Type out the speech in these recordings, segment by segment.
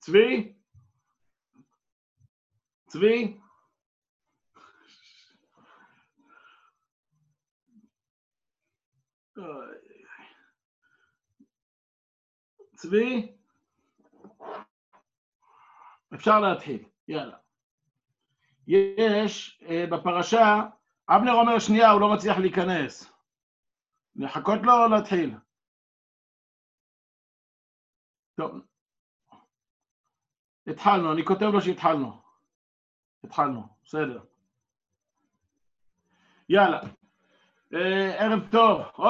צבי? צבי? צבי? אפשר להתחיל, יאללה. יש אה, בפרשה, אבנר אומר שנייה, הוא לא מצליח להיכנס. לחכות לו או להתחיל? טוב. התחלנו, אני כותב לו שהתחלנו. התחלנו, בסדר. יאללה. אה, ערב טוב. או!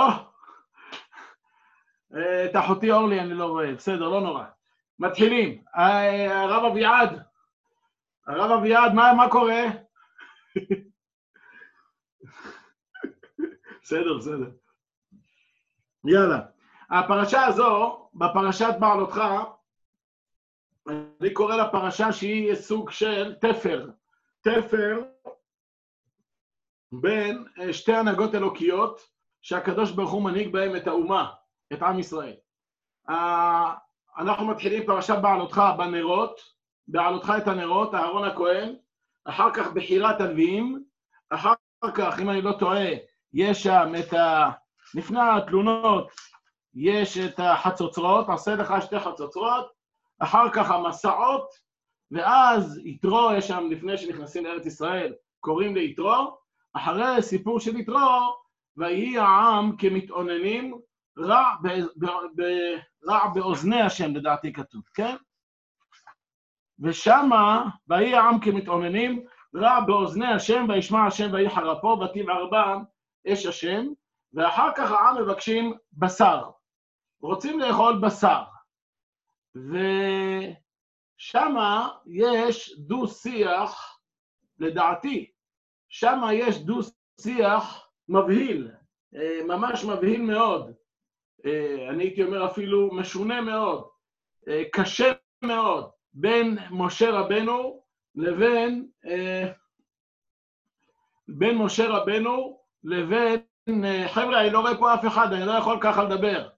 אה, את אחותי אורלי אני לא רואה, בסדר, לא נורא. מתחילים. אה, הרב אביעד, הרב אביעד, מה, מה קורה? בסדר, בסדר. יאללה. הפרשה הזו, בפרשת בעלותך, אני קורא לפרשה שהיא סוג של תפר. תפר בין אה, שתי הנהגות אלוקיות שהקדוש ברוך הוא מנהיג בהם את האומה, את עם ישראל. אנחנו מתחילים פרשת בעלותך בנרות, בעלותך את הנרות, אהרון הכהן, אחר כך בחירת הלוויים, אחר כך, אם אני לא טועה, יש שם את ה... לפני התלונות, יש את החצוצרות, עשה לך שתי חצוצרות, אחר כך המסעות, ואז יתרו, יש שם, לפני שנכנסים לארץ ישראל, קוראים ליתרו, אחרי סיפור של יתרו, ויהי העם כמתאוננים, רע, ב, ב, ב, רע באוזני השם, לדעתי כתוב, כן? ושמה, ויהי העם כמתאוננים, רע באוזני השם, וישמע השם ויהי חרפו, ותבער בם אש השם, ואחר כך העם מבקשים בשר. רוצים לאכול בשר. ושמה יש דו-שיח, לדעתי, שמה יש דו-שיח מבהיל, אה, ממש מבהיל מאוד. אה, אני הייתי אומר אפילו משונה מאוד, אה, קשה מאוד, בין משה רבנו לבין, בין משה רבנו לבין, חבר'ה, אני לא רואה פה אף אחד, אני לא יכול ככה לדבר.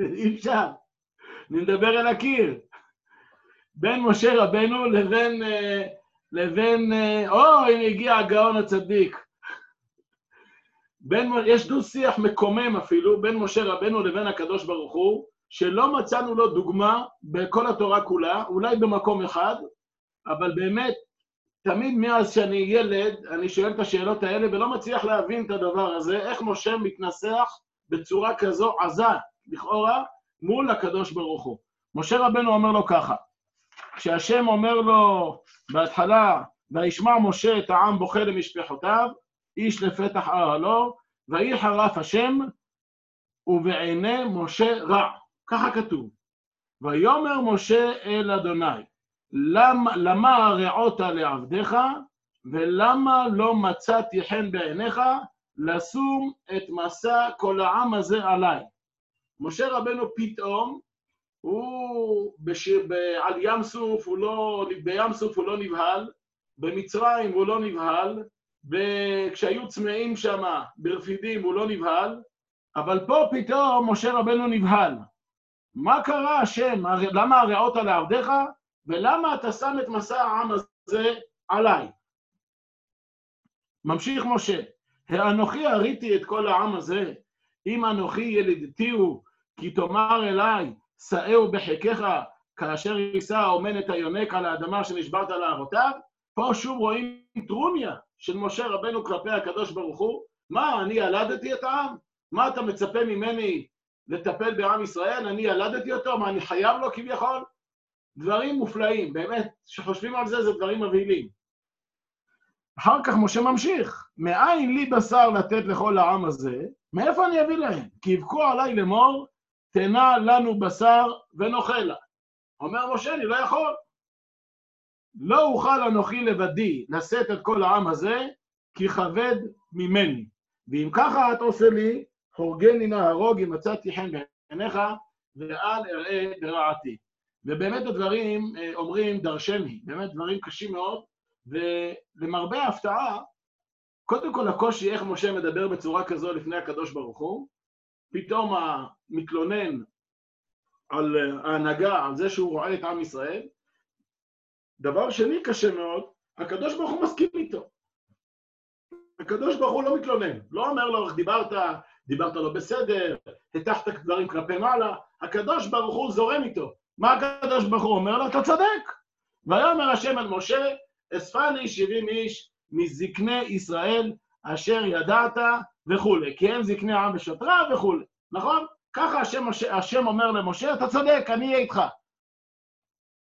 אי אפשר. אני מדבר אל הקיר. בין משה רבנו לבין, לבין, או, הנה הגיע הגאון הצדיק. בין, יש דו-שיח מקומם אפילו בין משה רבנו לבין הקדוש ברוך הוא, שלא מצאנו לו דוגמה בכל התורה כולה, אולי במקום אחד, אבל באמת, תמיד מאז שאני ילד, אני שואל את השאלות האלה ולא מצליח להבין את הדבר הזה, איך משה מתנסח בצורה כזו עזה, לכאורה, מול הקדוש ברוך הוא. משה רבנו אומר לו ככה, כשהשם אומר לו בהתחלה, וישמע משה את העם בוכה למשפחותיו, איש לפתח אהלו, ויהי חרף השם, ובעיני משה רע. ככה כתוב. ויאמר משה אל אדוני, למה, למה הרעות לעבדיך, ולמה לא מצאתי חן בעיניך, לשום את מסע כל העם הזה עליי. משה רבנו פתאום, הוא בש... ב... על ים סוף, הוא לא... בים סוף הוא לא נבהל, במצרים הוא לא נבהל, וכשהיו צמאים שם ברפידים הוא לא נבהל, אבל פה פתאום משה רבנו נבהל. מה קרה השם? למה הרעות על עבדיך? ולמה אתה שם את מסע העם הזה עליי? ממשיך משה, האנוכי הריתי את כל העם הזה, אם אנוכי ילידתי הוא, כי תאמר אליי, שאהו בחיקך, כאשר יישא האומן את היונק על האדמה שנשברת לאבותיו, פה שוב רואים טרוניה של משה רבנו כלפי הקדוש ברוך הוא, מה, אני ילדתי את העם? מה אתה מצפה ממני לטפל בעם ישראל? אני ילדתי אותו? מה, אני חייב לו כביכול? דברים מופלאים, באמת, כשחושבים על זה, זה דברים מבהילים. אחר כך משה ממשיך, מאין לי בשר לתת לכל העם הזה, מאיפה אני אביא להם? כי יבכו עליי לאמור, תנה לנו בשר ונאכל לה. אומר משה, אני לא יכול. לא אוכל אנוכי לבדי לשאת את כל העם הזה, כי כבד ממני. ואם ככה את עושה לי, הורגני נהרוג אם מצאתי חן בעיניך, ואל אראה ברעתי. ובאמת הדברים אה, אומרים דרשני, באמת דברים קשים מאוד, ולמרבה ההפתעה, קודם כל הקושי איך משה מדבר בצורה כזו לפני הקדוש ברוך הוא, פתאום המתלונן על ההנהגה, על זה שהוא רואה את עם ישראל. דבר שני קשה מאוד, הקדוש ברוך הוא מסכים איתו. הקדוש ברוך הוא לא מתלונן, לא אומר לו איך דיברת, דיברת לא בסדר, הטחת דברים כלפי מעלה, הקדוש ברוך הוא זורם איתו. מה הקדוש ברוך הוא אומר לו? אתה צודק. ויאמר השם אל משה, אספני שבעים איש מזקני ישראל אשר ידעת וכולי, כי הם זקני העם ושוטריו וכולי, נכון? ככה השם, השם אומר למשה, אתה צודק, אני אהיה איתך.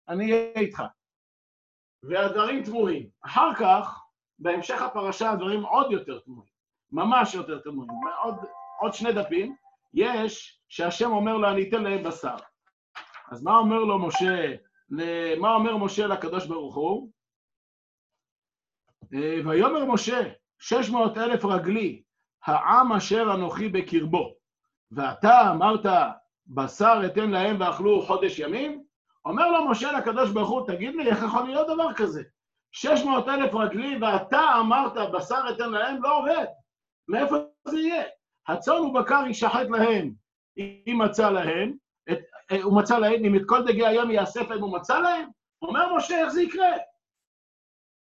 אני אהיה איתך. והדברים תמוהים. אחר כך, בהמשך הפרשה הדברים עוד יותר תמוהים, ממש יותר תמוהים. עוד, עוד שני דפים, יש שהשם אומר לו, אני אתן להם בשר. אז מה אומר לו משה, מה אומר משה לקדוש ברוך הוא? אה, ויאמר משה, שש מאות אלף רגלי, העם אשר אנוכי בקרבו, ואתה אמרת, בשר אתן להם ואכלו חודש ימים? אומר לו משה לקדוש ברוך הוא, תגיד לי, איך יכול להיות דבר כזה? שש מאות אלף רגלי, ואתה אמרת, בשר אתן להם, לא עובד. מאיפה זה יהיה? הצאן ובקר יישחט להם, אם מצא להם, את, אה, הוא מצא להם, אם את כל דגי הים יאסף להם, הוא מצא להם? אומר משה, איך זה יקרה?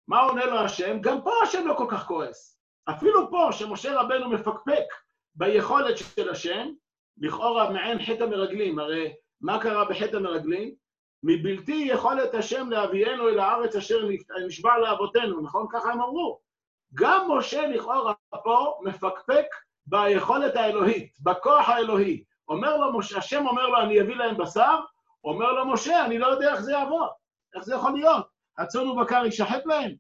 מה עונה לו השם? גם פה השם לא כל כך כועס. אפילו פה, שמשה רבנו מפקפק ביכולת של השם, לכאורה מעין חטא המרגלים, הרי מה קרה בחטא המרגלים? מבלתי יכולת השם להביאנו אל הארץ אשר נשבע לאבותינו, נכון? ככה הם אמרו. גם משה לכאורה פה מפקפק ביכולת האלוהית, בכוח האלוהי. אומר לו משה, השם אומר לו, אני אביא להם בשר, אומר לו משה, אני לא יודע איך זה יעבוד, איך זה יכול להיות? הצאן ובקר יישחט להם?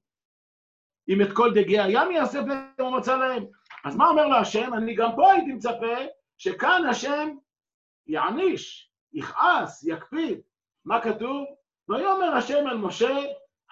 אם את כל דגי הים יאסף להם ומצא להם? אז מה אומר לו השם? אני גם פה הייתי מצפה שכאן השם יעניש, יכעס, יקפיד. מה כתוב? ויאמר השם אל משה,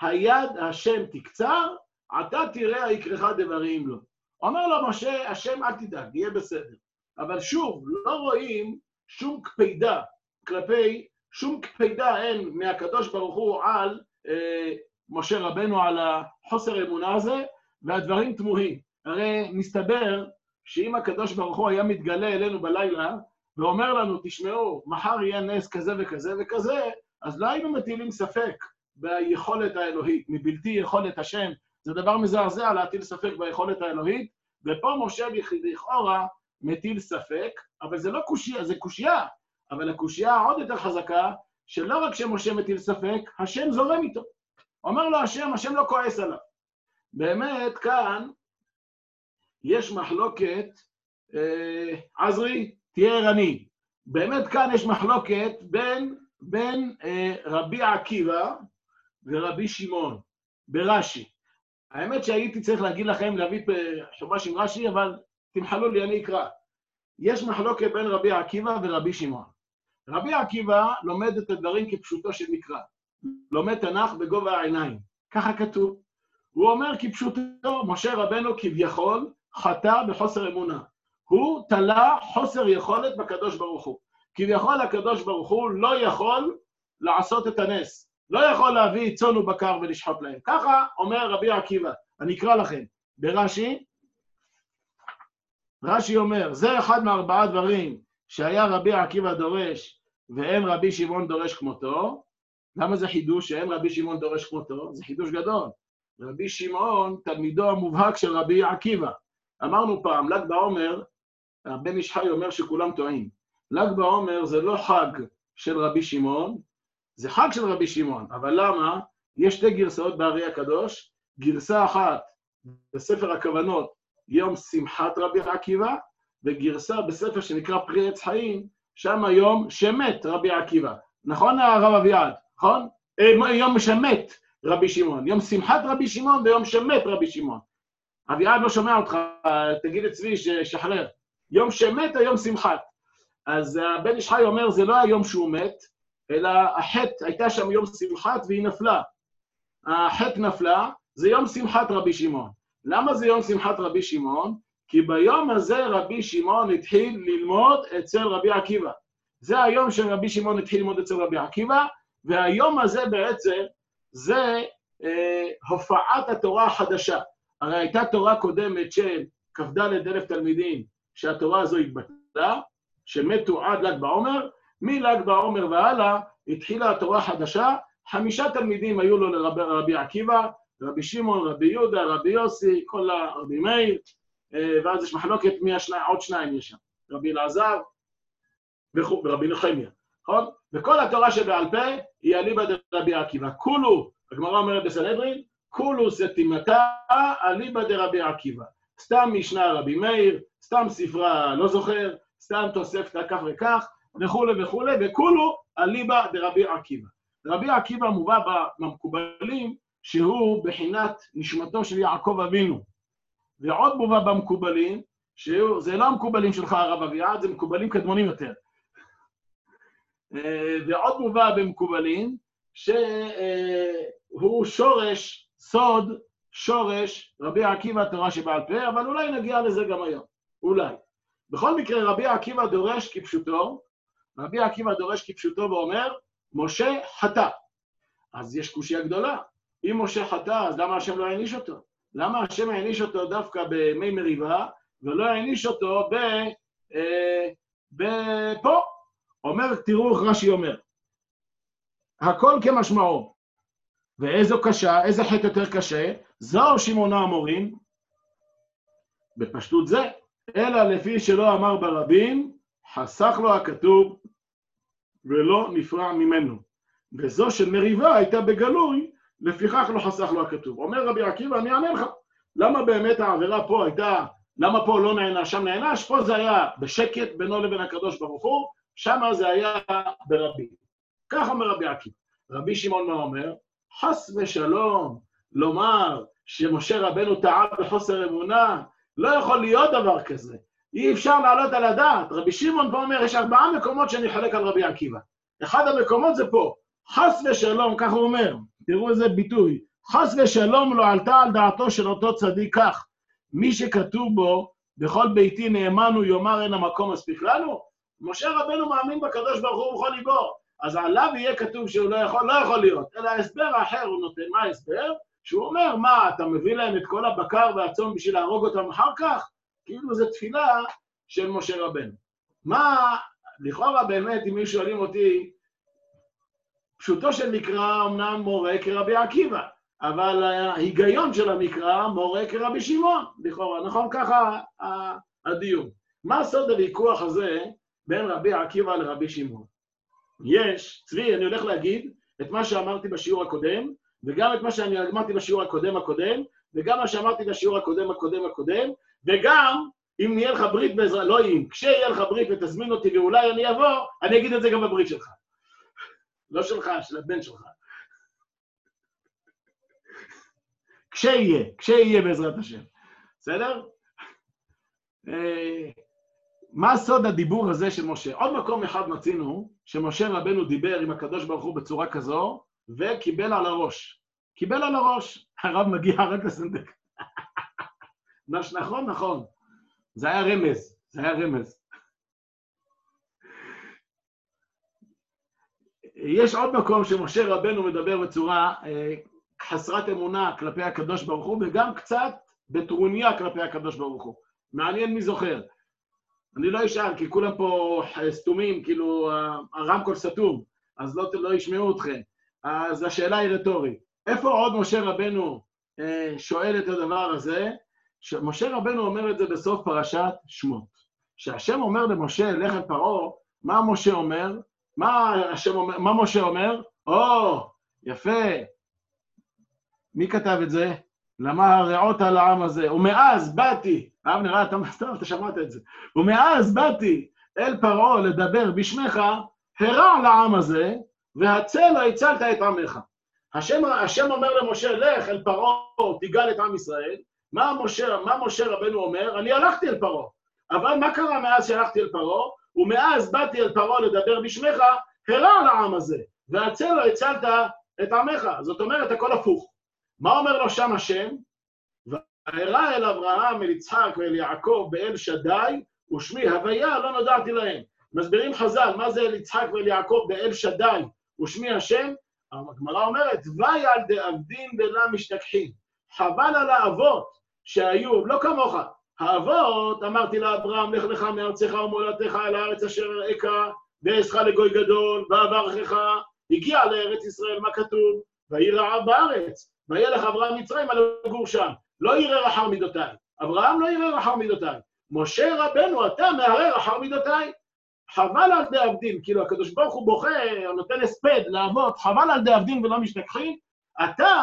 היד השם תקצר, עתה תראה היקרך דברים לו. אומר לו משה, השם אל תדאג, יהיה בסדר. אבל שוב, לא רואים שום קפידה כלפי, שום קפידה אין מהקדוש ברוך הוא על אה, משה רבנו, על החוסר אמונה הזה, והדברים תמוהים. הרי מסתבר שאם הקדוש ברוך הוא היה מתגלה אלינו בלילה, ואומר לנו, תשמעו, מחר יהיה נס כזה וכזה וכזה, אז לא היינו מטילים ספק ביכולת האלוהית, מבלתי יכולת השם. זה דבר מזעזע להטיל ספק ביכולת האלוהית, ופה משה לכאורה מטיל ספק, אבל זה לא קושייה, זה קושייה, אבל הקושייה העוד יותר חזקה, שלא רק שמשה מטיל ספק, השם זורם איתו. אומר לו השם, השם לא כועס עליו. באמת, כאן יש מחלוקת, אה, עזרי, תהיה ערני. באמת כאן יש מחלוקת בין, בין אה, רבי עקיבא ורבי שמעון, ברש"י. האמת שהייתי צריך להגיד לכם, להביא חומש עם רש"י, אבל תמחלו לי, אני אקרא. יש מחלוקת בין רבי עקיבא ורבי שמעון. רבי עקיבא לומד את הדברים כפשוטו של מקרא. לומד תנ"ך בגובה העיניים. ככה כתוב. הוא אומר כפשוטו, משה רבנו כביכול חטא בחוסר אמונה. הוא תלה חוסר יכולת בקדוש ברוך הוא. כביכול הקדוש ברוך הוא לא יכול לעשות את הנס. לא יכול להביא צאן ובקר ולשחוט להם. ככה אומר רבי עקיבא. אני אקרא לכם. ברש"י, רש"י אומר, זה אחד מארבעה דברים שהיה רבי עקיבא דורש ואין רבי שמעון דורש כמותו. למה זה חידוש שאין רבי שמעון דורש כמותו? זה חידוש גדול. רבי שמעון, תלמידו המובהק של רבי עקיבא. אמרנו פעם, ל"ג בעומר, הבן איש חי אומר שכולם טועים. ל"ג בעומר זה לא חג של רבי שמעון, זה חג של רבי שמעון, אבל למה? יש שתי גרסאות בארי הקדוש, גרסה אחת בספר הכוונות, יום שמחת רבי עקיבא, וגרסה בספר שנקרא פרי עץ חיים, שם יום שמת רבי עקיבא. נכון הרב אביעד? נכון? אה, יום שמת רבי שמעון, יום שמחת רבי שמעון ויום שמת רבי שמעון. אביעד לא שומע אותך, תגיד לצבי ששחרר. יום שמת או יום שמחת. אז הבן איש חי אומר, זה לא היום שהוא מת, אלא החטא, הייתה שם יום שמחת והיא נפלה. החטא נפלה, זה יום שמחת רבי שמעון. למה זה יום שמחת רבי שמעון? כי ביום הזה רבי שמעון התחיל ללמוד אצל רבי עקיבא. זה היום שרבי שמעון התחיל ללמוד אצל רבי עקיבא, והיום הזה בעצם זה אה, הופעת התורה החדשה. הרי הייתה תורה קודמת של כ"ד אלף תלמידים, שהתורה הזו התבטלה, שמתו עד ל"ג בעומר, מל"ג בעומר והלאה התחילה התורה החדשה, חמישה תלמידים היו לו לרבי עקיבא, רבי שמעון, רבי יהודה, רבי יוסי, כל הרבי מאיר, אה, ואז יש מחלוקת מי השניים, עוד שניים יש שם, רבי אלעזר ורבי נחמיה, נכון? וכל התורה שבעל פה היא אליבא דרבי עקיבא. כולו, הגמרא אומרת בסנהדרין, כולו סתימתה אליבא דרבי עקיבא. סתם משנה רבי מאיר, סתם ספרה לא זוכר, סתם תוספתא כך וכך, וכולי וכולי, וכולו אליבא דרבי עקיבא. רבי עקיבא מובא במקובלים שהוא בחינת נשמתו של יעקב אבינו. ועוד מובא במקובלים, שזה לא המקובלים שלך, הרב אביעד, זה מקובלים קדמונים יותר. אה, ועוד מובא במקובלים, שהוא שורש, סוד, שורש רבי עקיבא תורה שבעל פה, אבל אולי נגיע לזה גם היום, אולי. בכל מקרה, רבי עקיבא דורש כפשוטו, רבי עקיבא דורש כפשוטו ואומר, משה חטא. אז יש קושייה גדולה. אם משה חטא, אז למה השם לא העניש אותו? למה השם העניש אותו דווקא בימי מריבה, ולא העניש אותו ב... אה, בפה? אומר, תראו איך רש"י אומר. הכל כמשמעו. ואיזו קשה, איזה חטא יותר קשה? זו שמעונה המורים, בפשטות זה, אלא לפי שלא אמר ברבים, חסך לו הכתוב ולא נפרע ממנו. וזו של מריבה הייתה בגלוי, לפיכך לא חסך לו הכתוב. אומר רבי עקיבא, אני אענה לך, למה באמת העבירה פה הייתה, למה פה לא נענש, שם נענש? פה זה היה בשקט בינו לבין הקדוש ברוך הוא, שם זה היה ברבים. כך אומר רבי עקיבא. רבי שמעון מה אומר? חס ושלום, לומר שמשה רבנו טעה בחוסר אמונה, לא יכול להיות דבר כזה. אי אפשר להעלות על הדעת. רבי שמעון פה אומר, יש ארבעה מקומות שאני חולק על רבי עקיבא. אחד המקומות זה פה. חס ושלום, כך הוא אומר, תראו איזה ביטוי, חס ושלום לא עלתה על דעתו של אותו צדיק כך. מי שכתוב בו, בכל ביתי נאמנו יאמר אין המקום מספיק לנו, משה רבנו מאמין בקדוש ברוך הוא בכל ליבו. אז עליו יהיה כתוב שהוא לא יכול, לא יכול להיות. אלא הסבר אחר הוא נותן. מה ההסבר? שהוא אומר, מה, אתה מביא להם את כל הבקר והצאן בשביל להרוג אותם אחר כך? כאילו זו תפילה של משה רבנו. מה, לכאורה באמת, אם מישהו שואלים אותי, פשוטו של מקרא אמנם מורה כרבי עקיבא, אבל ההיגיון של המקרא מורה כרבי שמעון, לכאורה, נכון? ככה הדיון. מה סוד הוויכוח הזה בין רבי עקיבא לרבי שמעון? יש, צבי, אני הולך להגיד את מה שאמרתי בשיעור הקודם, וגם את מה שאני אמרתי בשיעור הקודם הקודם, וגם מה שאמרתי בשיעור הקודם הקודם הקודם, וגם אם יהיה לך ברית בעזרה, לא אם, כשיהיה לך ברית ותזמין אותי ואולי אני אבוא, אני אגיד את זה גם בברית שלך. לא שלך, של הבן שלך. כשיהיה, כשיהיה בעזרת השם. בסדר? מה סוד הדיבור הזה של משה? עוד מקום אחד מצינו, שמשה רבנו דיבר עם הקדוש ברוך הוא בצורה כזו, וקיבל על הראש. קיבל על הראש. הרב מגיע רק לסנדק. נכון, נכון. זה היה רמז, זה היה רמז. יש עוד מקום שמשה רבנו מדבר בצורה אה, חסרת אמונה כלפי הקדוש ברוך הוא, וגם קצת בטרוניה כלפי הקדוש ברוך הוא. מעניין מי זוכר. אני לא אשאל, כי כולם פה סתומים, כאילו הרמקול סתום, אז לא, לא ישמעו אתכם. אז השאלה היא רטורית. איפה עוד משה רבנו אה, שואל את הדבר הזה? משה רבנו אומר את זה בסוף פרשת שמות. כשהשם אומר למשה, לך אל פרעה, מה משה אומר? מה, השם אומר, מה משה אומר? או, יפה. מי כתב את זה? למה הרעות על העם הזה? ומאז באתי, אבנר, אתה, אתה שמעת את זה. ומאז באתי אל פרעה לדבר בשמך, הרע לעם הזה, והצל הצלת את עמך. השם, השם אומר למשה, לך אל פרעה, תגאל את עם ישראל. מה משה, מה משה רבנו אומר? אני הלכתי אל פרעה. אבל מה קרה מאז שהלכתי אל פרעה? ומאז באתי אל פרעה לדבר בשמך, הרע לעם הזה, והצל לא הצלת את עמך. זאת אומרת, הכל הפוך. מה אומר לו שם השם? וירא אל אברהם, אל יצחק ואל יעקב באל שדי, ושמי הוויה לא נודעתי להם. מסבירים חז"ל, מה זה אל יצחק ואל יעקב באל שדי, ושמי השם? הגמרא אומרת, ויעל דאבדין בלה משתכחים. חבל על האבות שהיו, לא כמוך. האבות, אמרתי לאברהם, לך לך מארצך ומולדתך אל הארץ אשר אראך, ואעשך לגוי גדול, ואברכך, הגיע לארץ ישראל, מה כתוב? ויהי רעב בארץ, וילך אברהם מצרים על לגור שם. לא יראה אחר מידותיי. אברהם לא יראה אחר מידותיי. משה רבנו, אתה מערער אחר מידותיי. חבל על דאבדין, כאילו הקדוש ברוך הוא בוכה, נותן הספד לאבות, חבל על דאבדין ולא משתכחים. אתה,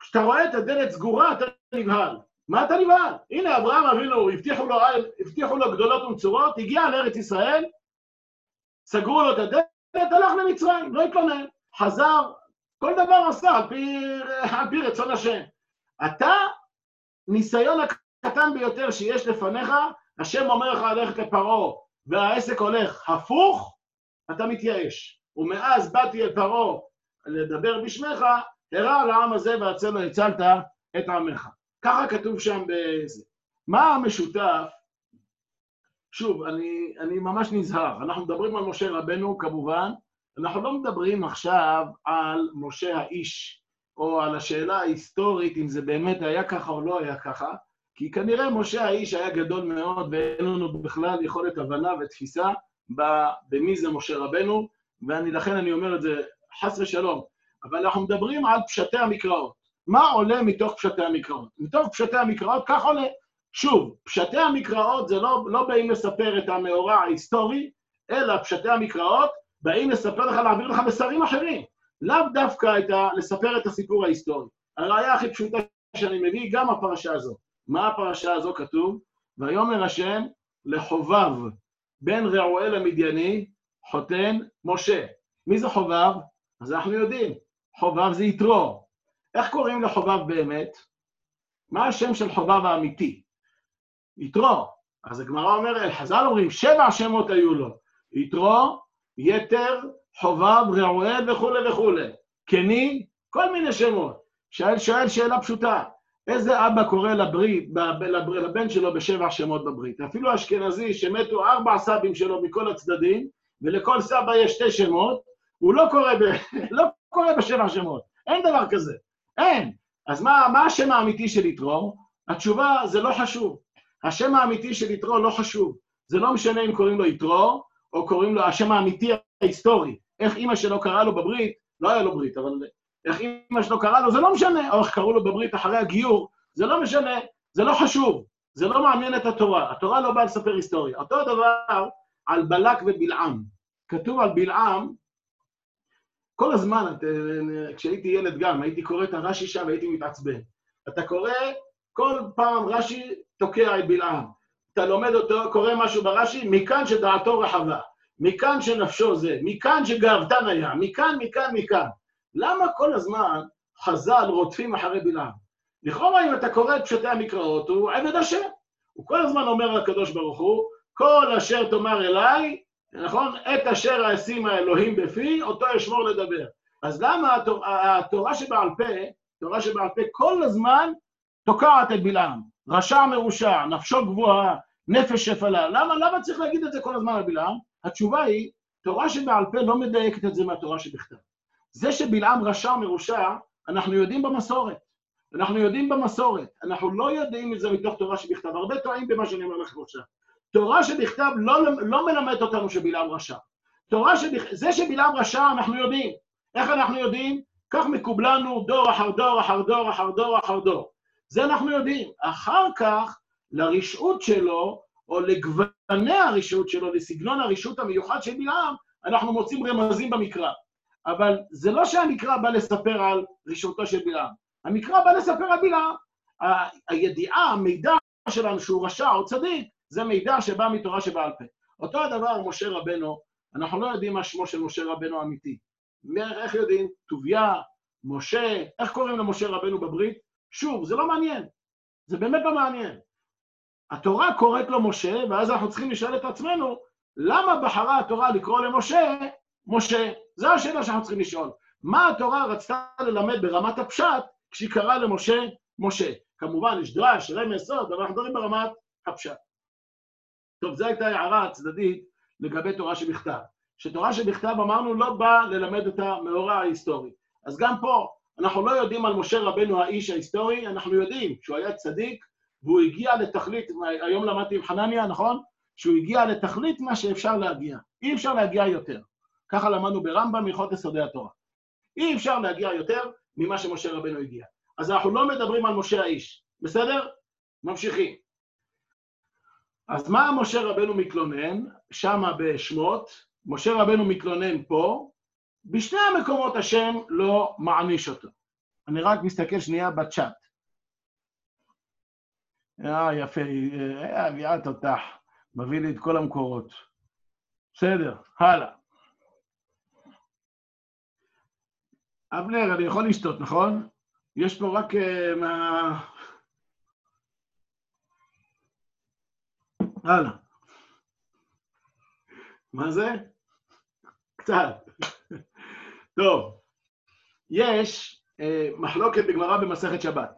כשאתה רואה את הדלת סגורה, אתה נבהל. מה אתה נבהל? הנה, אברהם אבינו, הבטיחו לו, הבטיחו לו גדולות ונצורות, הגיע לארץ ישראל, סגרו לו את הדלת, הלך למצרים, לא התלונן. חזר, כל דבר עשה על פי, על פי רצון השם. אתה, ניסיון הקטן ביותר שיש לפניך, השם אומר לך ללכת לפרעה, והעסק הולך הפוך, אתה מתייאש. ומאז באתי אל פרעה לדבר בשמך, הרע לעם הזה והצלו הצלת את עמך. ככה כתוב שם בזה. מה המשותף? שוב, אני, אני ממש נזהר. אנחנו מדברים על משה רבנו, כמובן, אנחנו לא מדברים עכשיו על משה האיש, או על השאלה ההיסטורית, אם זה באמת היה ככה או לא היה ככה, כי כנראה משה האיש היה גדול מאוד, ואין לנו בכלל יכולת הבנה ותפיסה במי זה משה רבנו, ולכן אני אומר את זה חס ושלום. אבל אנחנו מדברים על פשטי המקראות. מה עולה מתוך פשטי המקראות? מתוך פשטי המקראות, כך עולה. שוב, פשטי המקראות זה לא, לא באים לספר את המאורע ההיסטורי, אלא פשטי המקראות באים לספר לך, להעביר לך מסרים אחרים. לאו דווקא את ה... לספר את הסיפור ההיסטורי. הראיה הכי פשוטה שאני מביא, גם הפרשה הזו. מה הפרשה הזו כתוב? ויאמר השם לחובב, בן רעואל המדייני, חותן משה. מי זה חובב? אז אנחנו יודעים, חובב זה יתרו. איך קוראים לחובב באמת? מה השם של חובב האמיתי? יתרו. אז הגמרא אומרת, חז"ל אומרים, שבע שמות היו לו. יתרו, יתר, חובב, רעואל וכולי וכולי. קני, כל מיני שמות. שואל, שואל שאלה פשוטה, איזה אבא קורא לברית, לבן שלו בשבע שמות בברית? אפילו אשכנזי שמתו ארבע סבים שלו מכל הצדדים, ולכל סבא יש שתי שמות, הוא לא קורא, ב, לא קורא בשבע שמות. אין דבר כזה. אין. אז מה, מה השם האמיתי של יתרו? התשובה, זה לא חשוב. השם האמיתי של יתרו לא חשוב. זה לא משנה אם קוראים לו יתרו, או קוראים לו השם האמיתי ההיסטורי. איך אימא שלו קראה לו בברית, לא היה לו ברית, אבל איך אימא שלו קראה לו, זה לא משנה. או איך קראו לו בברית אחרי הגיור, זה לא משנה, זה לא חשוב. זה לא מעניין את התורה. התורה לא באה לספר היסטוריה. אותו דבר על בלק ובלעם. כתוב על בלעם, כל הזמן, כשהייתי ילד גם, הייתי קורא את הרש"י שם והייתי מתעצבן. אתה קורא, כל פעם רש"י תוקע את בלעם. אתה לומד אותו, קורא משהו ברש"י, מכאן שדעתו רחבה, מכאן שנפשו זה, מכאן שגאוותן היה, מכאן, מכאן, מכאן. למה כל הזמן חז"ל רודפים אחרי בלעם? לכאורה, אם אתה קורא את פשטי המקראות, הוא עבד השם. הוא כל הזמן אומר לקדוש ברוך הוא, כל אשר תאמר אליי, נכון? את אשר אשים האלוהים בפי, אותו אשמור לדבר. אז למה התורה, התורה שבעל פה, תורה שבעל פה כל הזמן תוקעת את בלעם? רשע מרושע, נפשו גבוהה, נפש שפלה. למה, למה צריך להגיד את זה כל הזמן על בלעם? התשובה היא, תורה שבעל פה לא מדייקת את זה מהתורה שבכתב. זה שבלעם רשע מרושע, אנחנו יודעים במסורת. אנחנו יודעים במסורת. אנחנו לא יודעים את זה מתוך תורה שבכתב. הרבה טועים במה שאני אומר לכם עכשיו. תורה שבכתב לא, לא מלמד אותנו שבלעם רשע. תורה שבכ... זה שבלעם רשע אנחנו יודעים. איך אנחנו יודעים? כך מקובלנו דור אחר דור אחר דור אחר דור אחר דור. זה אנחנו יודעים. אחר כך, לרשעות שלו, או לגווני הרשעות שלו, לסגנון הרשעות המיוחד של בלעם, אנחנו מוצאים רמזים במקרא. אבל זה לא שהמקרא בא לספר על רשעותו של בלעם. המקרא בא לספר על בלעם. הידיעה, המידע שלנו שהוא רשע או צדיק, זה מידע שבא מתורה שבעל פה. אותו הדבר משה רבנו, אנחנו לא יודעים מה שמו של משה רבנו האמיתי. איך יודעים? טוביה, משה, איך קוראים למשה רבנו בברית? שוב, זה לא מעניין. זה באמת לא מעניין. התורה קוראת לו משה, ואז אנחנו צריכים לשאול את עצמנו, למה בחרה התורה לקרוא למשה משה? זו השאלה שאנחנו צריכים לשאול. מה התורה רצתה ללמד ברמת הפשט כשהיא קראה למשה משה? כמובן, יש דרש, רמז, סוד, אבל אנחנו מדברים ברמת הפשט. טוב, זו הייתה הערה הצדדית לגבי תורה שבכתב. שתורה שבכתב, אמרנו, לא באה ללמד את המאורע ההיסטורי. אז גם פה, אנחנו לא יודעים על משה רבנו האיש ההיסטורי, אנחנו יודעים שהוא היה צדיק, והוא הגיע לתכלית, היום למדתי עם חנניה, נכון? שהוא הגיע לתכלית מה שאפשר להגיע. אי אפשר להגיע יותר. ככה למדנו ברמב"ם מלכות יסודי התורה. אי אפשר להגיע יותר ממה שמשה רבנו הגיע. אז אנחנו לא מדברים על משה האיש, בסדר? ממשיכים. אז מה משה רבנו מתלונן? שמה בשמות, משה רבנו מתלונן פה, בשני המקומות השם לא מעניש אותו. אני רק מסתכל שנייה בצ'אט. אה, יפה, אה, אביעד תותח, מביא לי את כל המקורות. בסדר, הלאה. אבנר, אני יכול לשתות, נכון? יש פה רק uh, מה... הלאה. מה זה? קצת. טוב, יש אה, מחלוקת בגמרא במסכת שבת.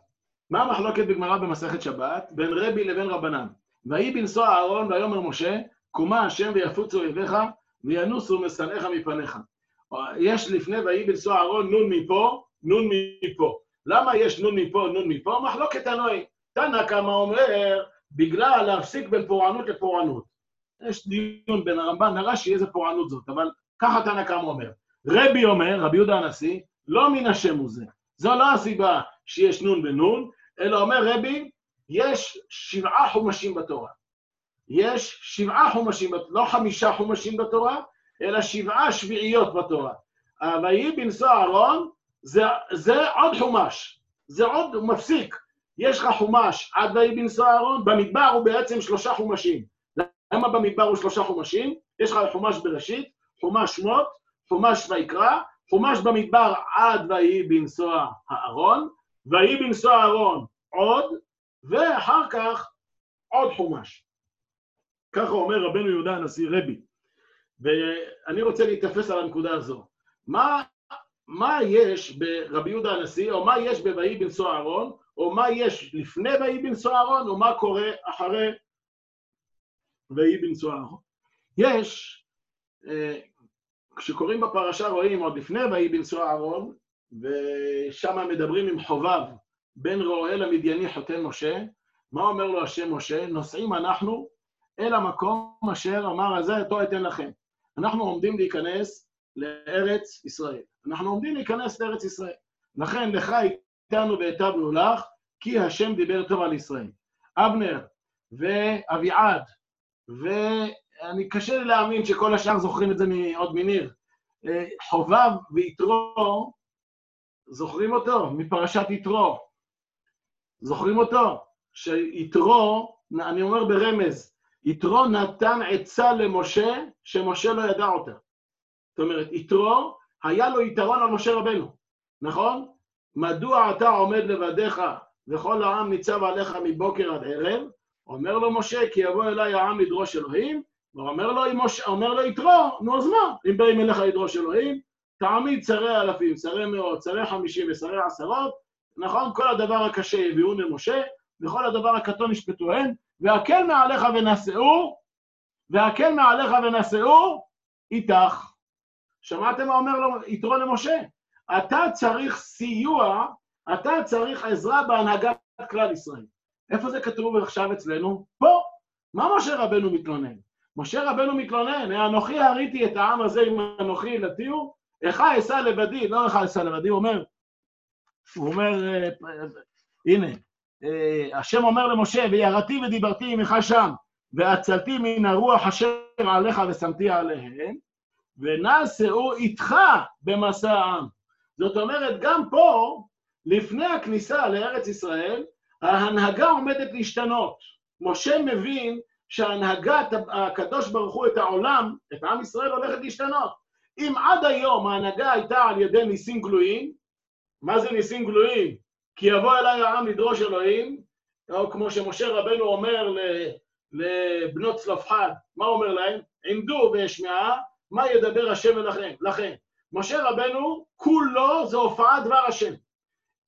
מה המחלוקת בגמרא במסכת שבת? בין רבי לבין רבנן. ויהי בנשוא אהרון ויאמר משה, קומה השם ויפוצו אויביך וינוסו משנאיך מפניך. יש לפני ויהי בנשוא אהרון נון מפה, נון מפה. למה יש נון מפה, נון מפה? מחלוקת תנועי. תנא כמה אומר, בגלל להפסיק בין פורענות לפורענות. יש דיון בין הרמב"ן לרש"י איזה פורענות זאת, אבל ככה תנא כמה אומר. רבי אומר, רבי יהודה הנשיא, לא מן השם הוא זה. זו לא הסיבה שיש נון ונון, אלא אומר רבי, יש שבעה חומשים בתורה. יש שבעה חומשים, לא חמישה חומשים בתורה, אלא שבעה שביעיות בתורה. ויהי בנשוא אהרון, זה, זה עוד חומש, זה עוד, מפסיק. יש לך חומש עד ויהי בנשוא אהרון, במדבר הוא בעצם שלושה חומשים. למה במדבר הוא שלושה חומשים? יש לך חומש בראשית, חומש שמות, חומש ויקרא, חומש במדבר עד ויהי בנשוא הארון, ויהי בנשוא הארון עוד, ואחר כך עוד חומש. ככה אומר רבנו יהודה הנשיא רבי. ואני רוצה להתאפס על הנקודה הזו. מה, מה יש ברבי יהודה הנשיא, או מה יש ב"ויהי בנשוא אהרון", או מה יש לפני "ויהי בנשוא אהרון", או מה קורה אחרי "ויהי בנשוא אהרון". יש, אה, כשקוראים בפרשה רואים עוד לפני "ויהי בנשוא אהרון", ושם מדברים עם חובב, בן רועל המדייני חותן משה, מה אומר לו השם משה? נוסעים אנחנו אל המקום אשר אמר הזה, אותו אתן לכם. אנחנו עומדים להיכנס לארץ ישראל. אנחנו עומדים להיכנס לארץ ישראל. לכן לך איתנו והיטבנו לך, כי השם דיבר טוב על ישראל. אבנר ואביעד, ואני קשה לי להאמין שכל השאר זוכרים את זה עוד מניר. אה, חובב ויתרו, זוכרים אותו? מפרשת יתרו. זוכרים אותו? שיתרו, אני אומר ברמז, יתרו נתן עצה למשה, שמשה לא ידע אותה. זאת אומרת, יתרו, היה לו יתרון על משה רבנו, נכון? מדוע אתה עומד לבדיך וכל העם ניצב עליך מבוקר עד ערב? אומר לו משה, כי יבוא אליי העם לדרוש אלוהים, ואומר לו, משה, אומר לו יתרו, נו אז מה? אם באים אליך לדרוש אלוהים, תעמיד שרי אלפים, שרי מאות, שרי חמישים ושרי עשרות, נכון? כל הדבר הקשה יביאון למשה, וכל הדבר הקטון ישפטוהן, והקל מעליך ונשאו, והקל מעליך ונשאו איתך. שמעתם מה אומר לו יתרו למשה? אתה צריך סיוע, אתה צריך עזרה בהנהגת כלל ישראל. איפה זה כתוב עכשיו אצלנו? פה. מה משה רבנו מתלונן? משה רבנו מתלונן, אנוכי הריתי את העם הזה עם אנוכי ילתיהו, איך אשא לבדי, לא איך אשא לבדי, הוא אומר, הוא אומר, הנה, השם אומר למשה, וירתי ודיברתי עמך שם, והצלתי מן הרוח אשר עליך ושמתי עליהם, ונשאו איתך במסע העם. זאת אומרת, גם פה, לפני הכניסה לארץ ישראל, ההנהגה עומדת להשתנות. משה מבין שהנהגת הקדוש ברוך הוא את העולם, את עם ישראל, הולכת להשתנות. אם עד היום ההנהגה הייתה על ידי ניסים גלויים, מה זה ניסים גלויים? כי יבוא אליי העם לדרוש אלוהים, או כמו שמשה רבנו אומר לבנות צלפחד, מה הוא אומר להם? עמדו ואשמעה, מה ידבר השם אליכם? לכם. משה רבנו, כולו זה הופעת דבר השם.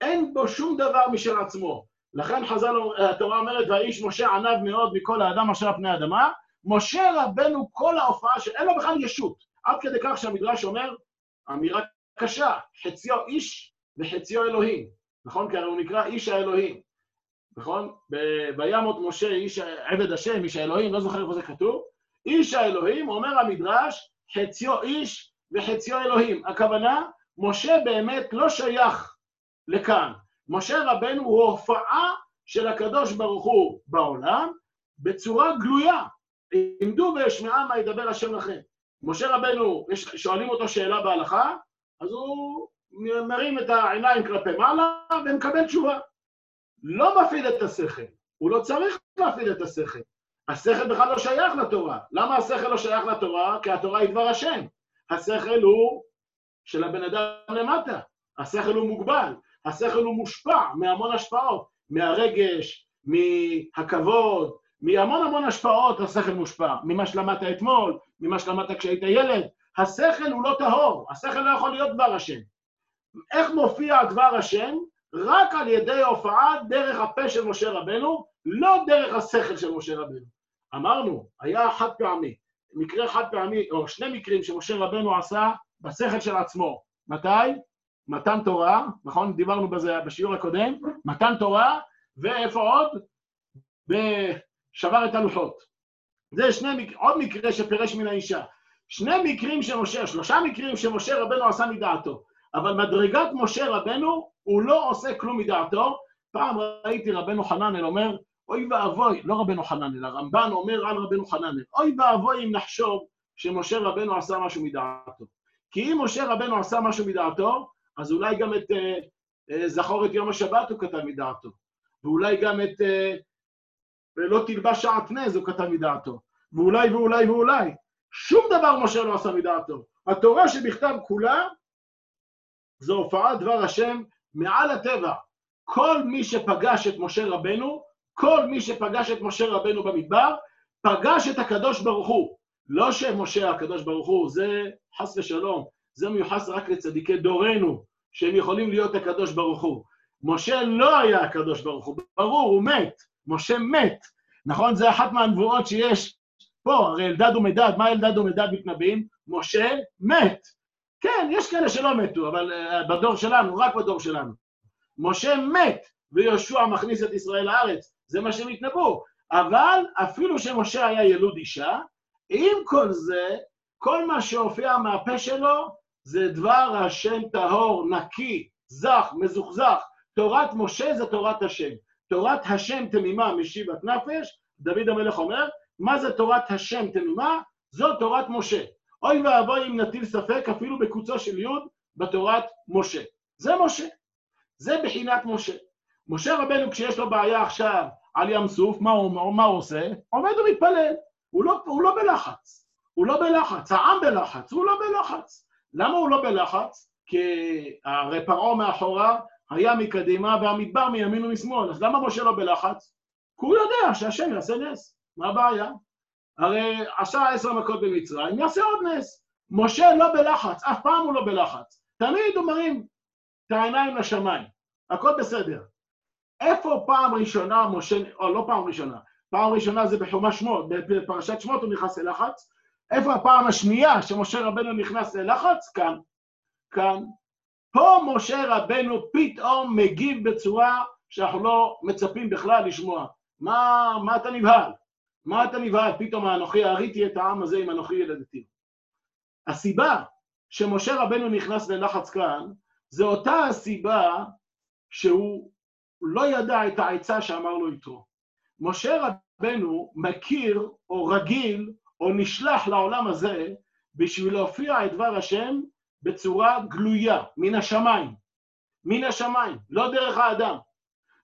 אין בו שום דבר משל עצמו. לכן חז"ל, התורה אומרת, והאיש משה ענב מאוד מכל האדם אשר על פני האדמה. משה רבנו, כל ההופעה של... אין לו בכלל ישות. עד כדי כך שהמדרש אומר, אמירה קשה, חציו איש וחציו אלוהים. נכון? כי הרי הוא נקרא איש האלוהים. נכון? וימות משה איש עבד השם, איש האלוהים, לא זוכר איפה זה כתוב, איש האלוהים, אומר המדרש, חציו איש וחציו אלוהים. הכוונה, משה באמת לא שייך לכאן. משה רבנו הוא הופעה של הקדוש ברוך הוא בעולם בצורה גלויה. עמדו ואשמעה מה ידבר השם לכם. משה רבנו, שואלים אותו שאלה בהלכה, אז הוא מרים את העיניים כלפי מעלה ומקבל תשובה. לא מפעיל את השכל, הוא לא צריך להפעיל את השכל. השכל בכלל לא שייך לתורה. למה השכל לא שייך לתורה? כי התורה היא דבר השם. השכל הוא של הבן אדם למטה. השכל הוא מוגבל. השכל הוא מושפע מהמון השפעות, מהרגש, מהכבוד, מהמון המון השפעות השכל מושפע. ממה שלמדת אתמול, ממה שלמדת כשהיית ילד. השכל הוא לא טהור, השכל לא יכול להיות דבר השם. איך מופיע דבר השם? רק על ידי הופעה דרך הפה של משה רבנו, לא דרך השכל של משה רבנו. אמרנו, היה חד פעמי, מקרה חד פעמי, או שני מקרים שמשה רבנו עשה בשכל של עצמו. מתי? מתן תורה, נכון? דיברנו בזה בשיעור הקודם, מתן תורה, ואיפה עוד? ושבר את הלוחות. זה שני, עוד מקרה שפירש מן האישה. שני מקרים שמשה, שלושה מקרים שמשה רבנו עשה מדעתו. אבל מדרגת משה רבנו, הוא לא עושה כלום מדעתו. פעם ראיתי רבנו חננאל אומר, אוי ואבוי, לא רבנו חננאל, הרמב"ן אומר על רבנו חננאל, אוי ואבוי אם נחשוב שמשה רבנו עשה משהו מדעתו. כי אם משה רבנו עשה משהו מדעתו, אז אולי גם את אה, אה, זכור את יום השבת הוא כתב מדעתו, ואולי גם את לא תלבש שעטנז הוא כתב מדעתו, ואולי ואולי ואולי. שום דבר משה לא עשה מדעתו. התורה שבכתב כולה זו הופעת דבר השם מעל הטבע. כל מי שפגש את משה רבנו, כל מי שפגש את משה רבנו במדבר, פגש את הקדוש ברוך הוא. לא שמשה הקדוש ברוך הוא, זה חס ושלום, זה מיוחס רק לצדיקי דורנו, שהם יכולים להיות הקדוש ברוך הוא. משה לא היה הקדוש ברוך הוא, ברור, הוא מת, משה מת. נכון? זה אחת מהנבואות שיש פה, הרי אלדד ומדד, מה אלדד ומדד מתנבאים? משה מת. כן, יש כאלה שלא מתו, אבל uh, בדור שלנו, רק בדור שלנו. משה מת, ויהושע מכניס את ישראל לארץ, זה מה שהם התנבאו. אבל אפילו שמשה היה ילוד אישה, עם כל זה, כל מה שהופיע מהפה שלו זה דבר השם טהור, נקי, זך, מזוכזך. תורת משה זה תורת השם. תורת השם תמימה משיבת נפש, דוד המלך אומר, מה זה תורת השם תמימה? זו תורת משה. אוי ואבוי אם נטיל ספק אפילו בקוצו של יוד בתורת משה. זה משה. זה בחינת משה. משה רבנו כשיש לו בעיה עכשיו על ים סוף, מה הוא, מה הוא עושה? עומד ומתפלל. הוא לא, הוא לא בלחץ. הוא לא בלחץ, העם בלחץ, הוא לא בלחץ. למה הוא לא בלחץ? כי הרי פרעה מאחורה היה מקדימה והמדבר מימין ומשמאל, אז למה משה לא בלחץ? כי הוא יודע שהשם יעשה נס, מה הבעיה? הרי עשה עשר מכות במצרים, יעשה עוד נס. משה לא בלחץ, אף פעם הוא לא בלחץ. תמיד הוא מרים את העיניים לשמיים, הכל בסדר. איפה פעם ראשונה משה, או לא פעם ראשונה, פעם ראשונה זה בחומש שמות, בפרשת שמות הוא נכנס ללחץ, איפה הפעם השנייה שמשה רבנו נכנס ללחץ? כאן. כאן. פה משה רבנו פתאום מגיב בצורה שאנחנו לא מצפים בכלל לשמוע. מה, מה אתה נבהל? מה אתה נבהל? פתאום אנוכי הריתי את העם הזה עם אנוכי ילדתי. הסיבה שמשה רבנו נכנס ללחץ כאן, זה אותה הסיבה שהוא לא ידע את העצה שאמר לו יתרו. משה רבנו מכיר או רגיל או נשלח לעולם הזה בשביל להופיע את דבר השם בצורה גלויה, מן השמיים. מן השמיים, לא דרך האדם.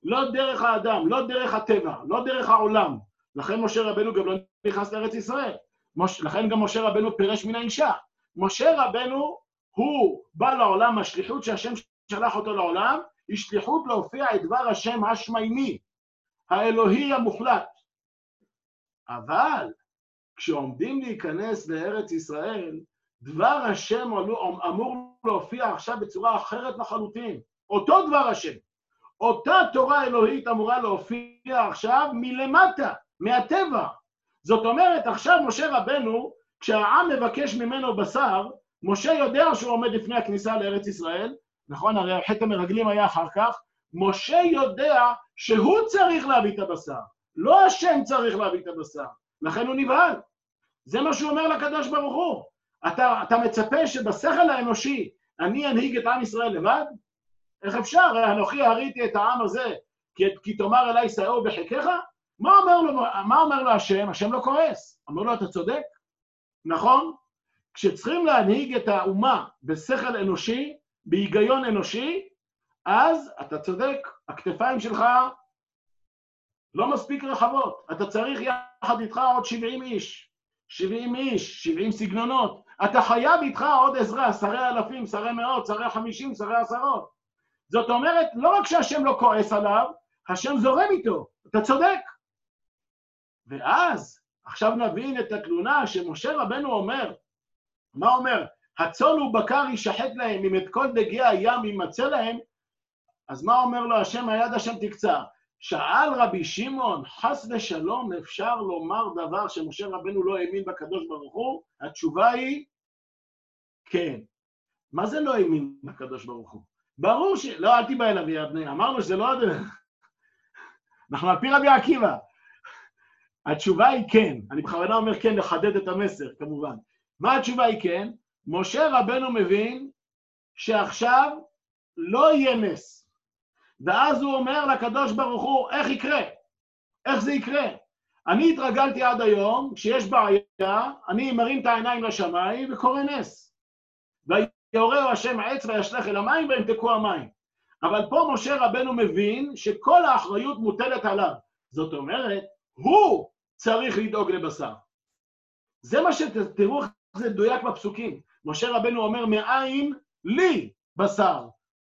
לא דרך האדם, לא דרך הטבע, לא דרך העולם. לכן משה רבנו גם לא נכנס לארץ ישראל. מש... לכן גם משה רבנו פירש מן האישה. משה רבנו הוא בא לעולם, השליחות שהשם שלח אותו לעולם, היא שליחות להופיע את דבר השם השמיימי, האלוהי המוחלט. אבל כשעומדים להיכנס לארץ ישראל, דבר השם אמור להופיע עכשיו בצורה אחרת לחלוטין. אותו דבר השם. אותה תורה אלוהית אמורה להופיע עכשיו מלמטה, מהטבע. זאת אומרת, עכשיו משה רבנו, כשהעם מבקש ממנו בשר, משה יודע שהוא עומד לפני הכניסה לארץ ישראל, נכון? הרי חטא המרגלים היה אחר כך, משה יודע שהוא צריך להביא את הבשר, לא השם צריך להביא את הבשר, לכן הוא נבהל. זה מה שהוא אומר לקדוש ברוך הוא. אתה, אתה מצפה שבשכל האנושי אני אנהיג את עם ישראל לבד? איך אפשר? אנוכי הריתי את העם הזה, כי, כי תאמר אליי שאור בחיקך? מה אומר, לו, מה אומר לו השם? השם לא כועס. אומר לו, אתה צודק, נכון? כשצריכים להנהיג את האומה בשכל אנושי, בהיגיון אנושי, אז אתה צודק, הכתפיים שלך לא מספיק רחבות. אתה צריך יחד איתך עוד 70 איש, 70 איש, 70 סגנונות. אתה חייב איתך עוד עזרה, שרי אלפים, שרי מאות, שרי חמישים, שרי עשרות. זאת אומרת, לא רק שהשם לא כועס עליו, השם זורם איתו. אתה צודק. ואז, עכשיו נבין את התלונה שמשה רבנו אומר, מה אומר? הצאן ובקר יישחט להם, אם את כל דגי הים יימצא להם, אז מה אומר לו השם, היד השם תקצר? שאל רבי שמעון, חס ושלום אפשר לומר דבר שמשה רבנו לא האמין בקדוש ברוך הוא? התשובה היא, כן. מה זה לא האמין בקדוש ברוך הוא? ברור ש... לא, אל תיבא אליו יא בני, אמרנו שזה לא הדרך. אנחנו על פי רבי עקיבא. התשובה היא כן. אני בכוונה אומר כן לחדד את המסר, כמובן. מה התשובה היא כן? משה רבנו מבין שעכשיו לא יהיה נס. ואז הוא אומר לקדוש ברוך הוא, איך יקרה? איך זה יקרה? אני התרגלתי עד היום, כשיש בעיה, אני מרים את העיניים לשמיים וקורא נס. ויעורר השם עץ וישלך אל המים וימתקו המים. אבל פה משה רבנו מבין שכל האחריות מוטלת עליו. זאת אומרת, הוא צריך לדאוג לבשר. זה מה שתראו איך זה מדויק בפסוקים. משה רבנו אומר, מאין לי בשר.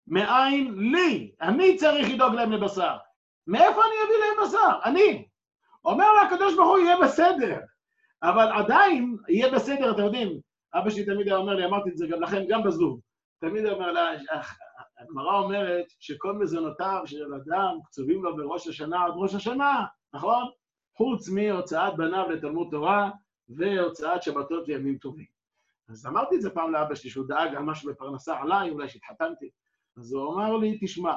מאין לי. אני צריך לדאוג להם לבשר. מאיפה אני אביא להם בשר? אני. אומר לו הקדוש ברוך הוא, יהיה בסדר. אבל עדיין יהיה בסדר, אתם יודעים, אבא שלי תמיד היה אומר לי, אמרתי את זה גם לכם, גם בזום, תמיד אומר לה, הגמרא אומרת שכל מזונותיו של אדם קצובים לו בראש השנה עד ראש השנה, נכון? חוץ מהוצאת בניו לתלמוד תורה והוצאת שבתות וימים טובים. אז אמרתי את זה פעם לאבא שלי, שהוא דאג על משהו בפרנסה עליי, אולי שהתחתנתי. אז הוא אמר לי, תשמע,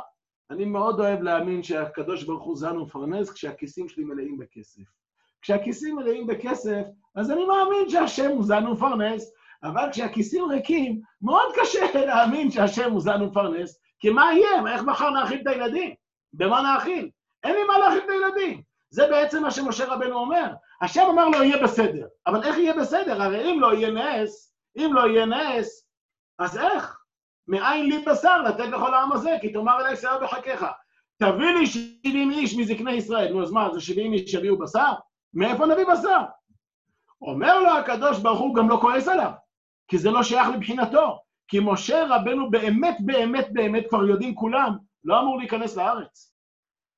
אני מאוד אוהב להאמין שהקדוש ברוך הוא זן ומפרנס כשהכיסים שלי מלאים בכסף. כשהכיסים מלאים בכסף, אז אני מאמין שהשם הוא זן ומפרנס, אבל כשהכיסים ריקים, מאוד קשה להאמין שהשם הוא זן ומפרנס, כי מה יהיה? איך מחר נאכיל את הילדים? במה נאכיל? אין לי מה להאכיל את הילדים. זה בעצם מה שמשה רבנו אומר. השם אמר לו, יהיה בסדר. אבל איך יהיה בסדר? הרי אם לא יהיה נס, אם לא יהיה נס, אז איך? מאין לי בשר לתת לכל העם הזה, כי תאמר אלי שיער בחקיך. תביא לי 70 איש מזקני ישראל. נו, אז מה, זה 70 איש יביאו בשר? מאיפה נביא בשר? אומר לו הקדוש ברוך הוא, גם לא כועס עליו, כי זה לא שייך לבחינתו. כי משה רבנו באמת, באמת, באמת, כבר יודעים כולם, לא אמור להיכנס לארץ.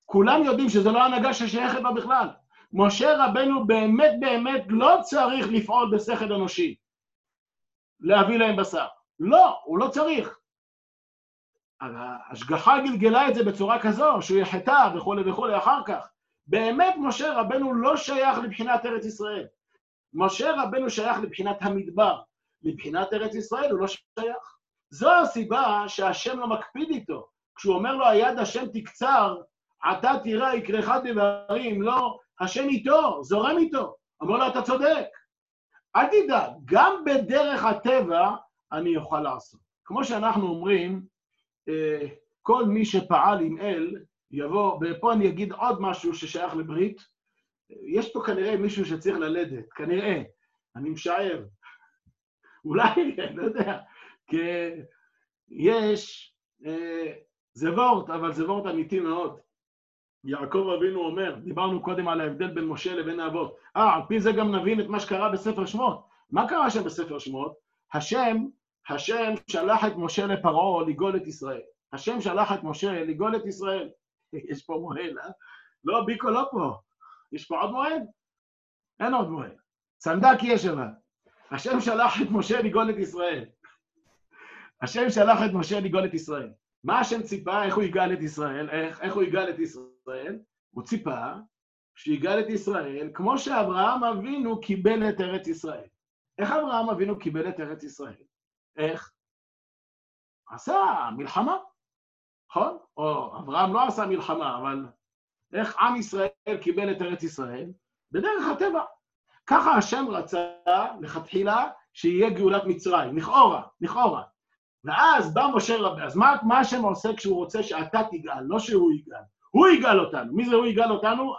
כולם יודעים שזו לא הנהגה ששייכת בה בכלל. משה רבנו באמת, באמת לא צריך לפעול בשכל אנושי, להביא להם בשר. לא, הוא לא צריך. ההשגחה גלגלה את זה בצורה כזו, שהוא יחטא וכולי וכולי אחר כך. באמת משה רבנו לא שייך לבחינת ארץ ישראל. משה רבנו שייך לבחינת המדבר. לבחינת ארץ ישראל הוא לא שייך. זו הסיבה שהשם לא מקפיד איתו. כשהוא אומר לו, היד השם תקצר, עתה תראה יקרך דברים, לא, השם איתו, זורם איתו. אמר לו, אתה צודק. אל תדאג, גם בדרך הטבע אני אוכל לעשות. כמו שאנחנו אומרים, כל מי שפעל עם אל, יבוא, ופה אני אגיד עוד משהו ששייך לברית, יש פה כנראה מישהו שצריך ללדת, כנראה, אני משער. אולי, אני לא יודע, כי יש, אה, זה וורט, אבל זה וורט אמיתי מאוד. יעקב אבינו אומר, דיברנו קודם על ההבדל בין משה לבין האבות. אה, על פי זה גם נבין את מה שקרה בספר שמות. מה קרה שם בספר שמות? השם, השם שלח את משה לפרעה לגאול את ישראל. השם שלח את משה לגאול את ישראל. יש פה מוהל, אה? לא, ביקו לא פה. יש פה עוד מועד? אין עוד מועד. סנדק יש אבל. השם שלח את משה לגאול את ישראל. השם שלח את משה לגאול את ישראל. מה השם ציפה? איך הוא יגאל את ישראל? איך, איך הוא יגאל את ישראל? הוא ציפה שיגאל את ישראל כמו שאברהם אבינו קיבל את ארץ ישראל. איך אברהם אבינו קיבל את ארץ ישראל? איך? עשה מלחמה. נכון? או אברהם לא עשה מלחמה, אבל איך עם ישראל קיבל את ארץ ישראל? בדרך הטבע. ככה השם רצה לכתחילה שיהיה גאולת מצרים, לכאורה, לכאורה. ואז בא משה רבי, אז מה, מה השם עושה כשהוא רוצה שאתה תגאל, לא שהוא יגאל? הוא יגאל אותנו. מי זה הוא יגאל אותנו?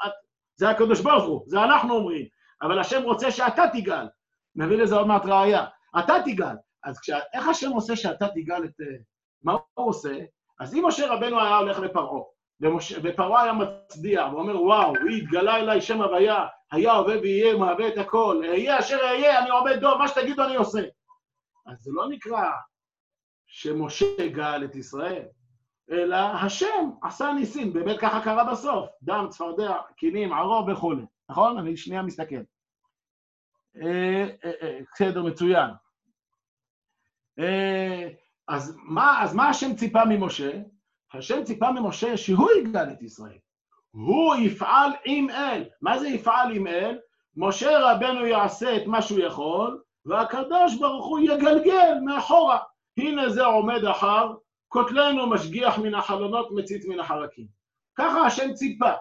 זה הקדוש ברוך הוא, זה אנחנו אומרים. אבל השם רוצה שאתה תגאל. נביא לזה עוד מעט ראייה. אתה תגאל. אז כשה, איך השם עושה שאתה תגאל את... מה הוא עושה? אז אם משה רבנו היה הולך לפרעה, ופרעה היה מצדיע, ואומר, וואו, הוא התגלה אליי שם הוויה, היה הווה ויהיה, מהווה את הכל, אהיה אשר אהיה, אני עומד דום, מה שתגידו אני עושה. אז זה לא נקרא שמשה גאל את ישראל, אלא השם עשה ניסים, באמת ככה קרה בסוף, דם, צפרדע, קינים, ערוב וכולי, נכון? אני שנייה מסתכל. אה, אה, אה, בסדר, מצוין. אז מה, אז מה השם ציפה ממשה? השם ציפה ממשה שהוא יגאל את ישראל. הוא יפעל עם אל. מה זה יפעל עם אל? משה רבנו יעשה את מה שהוא יכול, והקדוש ברוך הוא יגלגל מאחורה. הנה זה עומד אחר, קוטלנו משגיח מן החלונות, מציץ מן החרקים. ככה השם ציפה.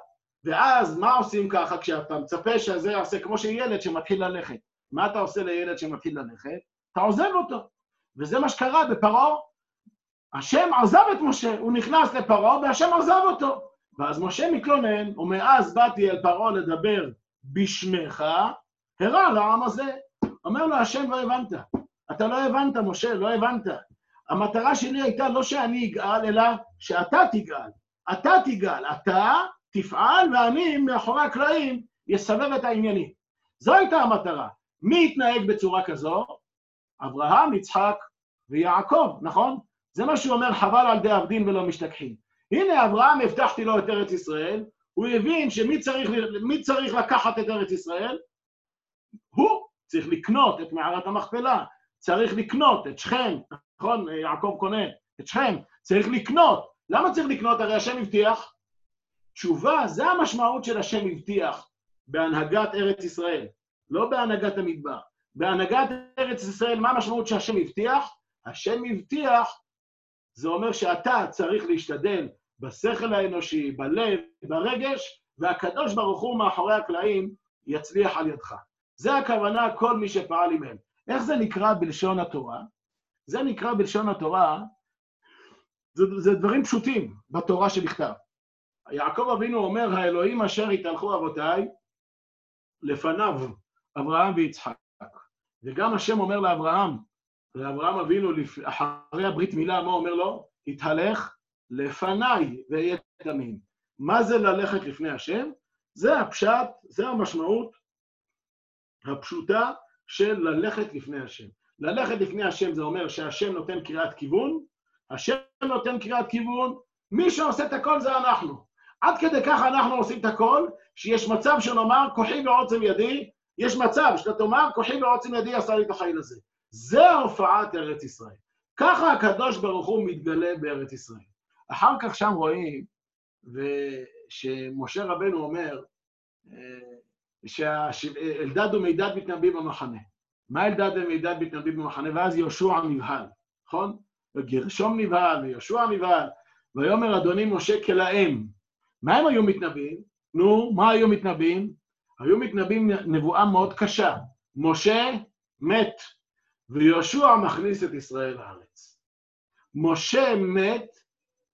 ואז מה עושים ככה כשאתה מצפה שזה יעשה כמו שילד שמתחיל ללכת? מה אתה עושה לילד שמתחיל ללכת? אתה עוזב אותו. וזה מה שקרה בפרעה. השם עזב את משה, הוא נכנס לפרעה והשם עזב אותו. ואז משה מתלונן, ומאז באתי אל פרעה לדבר בשמך, הרע לעם הזה. אומר לו השם, לא הבנת. אתה לא הבנת, משה, לא הבנת. המטרה שלי הייתה לא שאני אגאל, אלא שאתה תגאל. אתה תגאל, אתה תפעל, ואני מאחורי הקלעים אסבב את העניינים. זו הייתה המטרה. מי התנהג בצורה כזו? אברהם, יצחק ויעקב, נכון? זה מה שהוא אומר, חבל על די עבדין ולא משתכחים. הנה, אברהם, הבטחתי לו את ארץ ישראל, הוא הבין שמי צריך, צריך לקחת את ארץ ישראל? הוא צריך לקנות את מערת המכפלה, צריך לקנות את שכם, נכון? יעקב קונה את שכם, צריך לקנות. למה צריך לקנות? הרי השם הבטיח. תשובה, זה המשמעות של השם הבטיח בהנהגת ארץ ישראל, לא בהנהגת המדבר. בהנהגת ארץ ישראל, מה המשמעות שהשם הבטיח? השם הבטיח, זה אומר שאתה צריך להשתדל בשכל האנושי, בלב, ברגש, והקדוש ברוך הוא מאחורי הקלעים יצליח על ידך. זה הכוונה כל מי שפעל עמהם. איך זה נקרא בלשון התורה? זה נקרא בלשון התורה, זה, זה דברים פשוטים בתורה שבכתב. יעקב אבינו אומר, האלוהים אשר התהלכו אבותיי, לפניו, אברהם ויצחק. וגם השם אומר לאברהם, לאברהם אבינו, אחרי הברית מילה, מה אומר לו? התהלך לפניי ואהיה תמים. מה זה ללכת לפני השם? זה הפשט, זה המשמעות הפשוטה של ללכת לפני השם. ללכת לפני השם זה אומר שהשם נותן קריאת כיוון, השם נותן קריאת כיוון, מי שעושה את הכל זה אנחנו. עד כדי כך אנחנו עושים את הכל, שיש מצב שנאמר, כוחי ועוצם ידי, יש מצב שאתה תאמר, כוחי ועוצם ידי עשה לי את החיל הזה. זה הופעת ארץ ישראל. ככה הקדוש ברוך הוא מתגלה בארץ ישראל. אחר כך שם רואים, שמשה רבנו אומר, אה, שאלדד ומידד מתנבאים במחנה. מה אלדד ומידד מתנבאים במחנה? ואז יהושע נבהל, נכון? וגרשום נבהל, ויהושע נבהל, ויאמר אדוני משה כלאם. מה הם היו מתנבאים? נו, מה היו מתנבאים? היו מתנבאים נבואה מאוד קשה. משה מת, ויהושע מכניס את ישראל לארץ. משה מת,